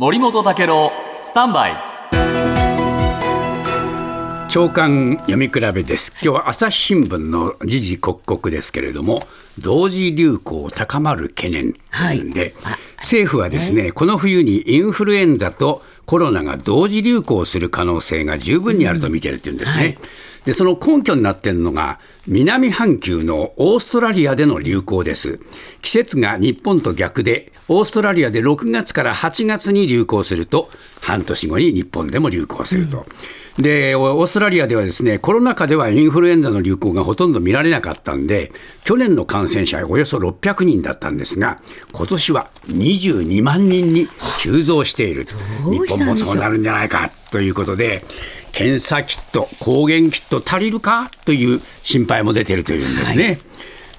森本武郎スタンバイ。長官読み比べです。今日は朝日新聞の時事刻々ですけれども同時流行高まる懸念で、はい、政府はですね、この冬にインフルエンザとコロナが同時流行する可能性が十分にあると見てるっていうんですね。うんはいでその根拠になっているのが南半球のオーストラリアでの流行です。季節が日本と逆でオーストラリアで6月から8月に流行すると半年後に日本でも流行すると。うん。でオーストラリアではですねコロナ禍ではインフルエンザの流行がほとんど見られなかったんで去年の感染者はおよそ600人だったんですが今年は22万人に急増している日本もそうなるんじゃないかということで検査キット、抗原キット足りるかという心配も出ているというんですね。はい、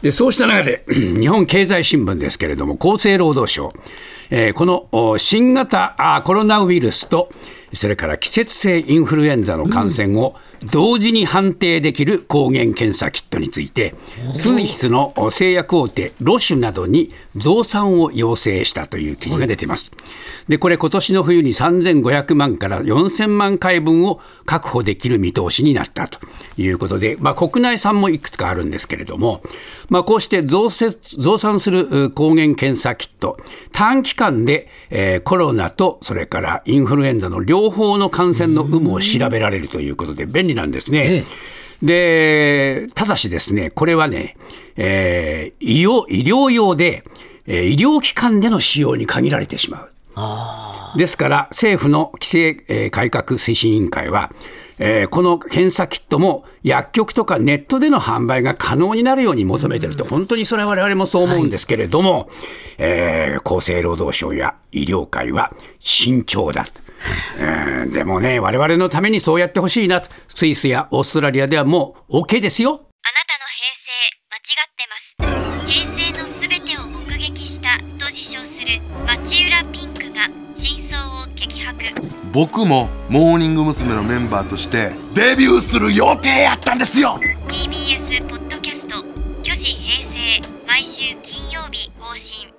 でそうした中で、日本経済新聞ですけれども、厚生労働省、えー、この新型コロナウイルスと、それから季節性インフルエンザの感染を同時に判定できる抗原検査キットについて、スイスの製薬大手ロシュなどに増産を要請したという記事が出ています。で、これ今年の冬に3500万から4000万回分を確保できる見通しになったということで、まあ、国内産もいくつかあるんですけれども、まあ、こうして増増産する抗原検査キット、短期間で、えー、コロナとそれからインフルエンザの両方の感染の有無を調べられるということで便利なんですね。で、ただしですね、これはね、えー、医療医療用で、えー、医療機関での使用に限られてしまう。ですから政府の規制、えー、改革推進委員会は、えー、この検査キットも薬局とかネットでの販売が可能になるように求めてると、本当にそれは我々もそう思うんですけれども、はい、えー、厚生労働省や医療界は慎重だ。えー、でもね、我々のためにそうやってほしいなスイスやオーストラリアではもう OK ですよ。あなたの平成間違ってます。平成のすべてを目撃したと自称する町浦ピンクが真相を激白。僕もモーニング娘。のメンバーとしてデビューする予定やったんですよ TBS ポッドキャスト「虚子平成」毎週金曜日更新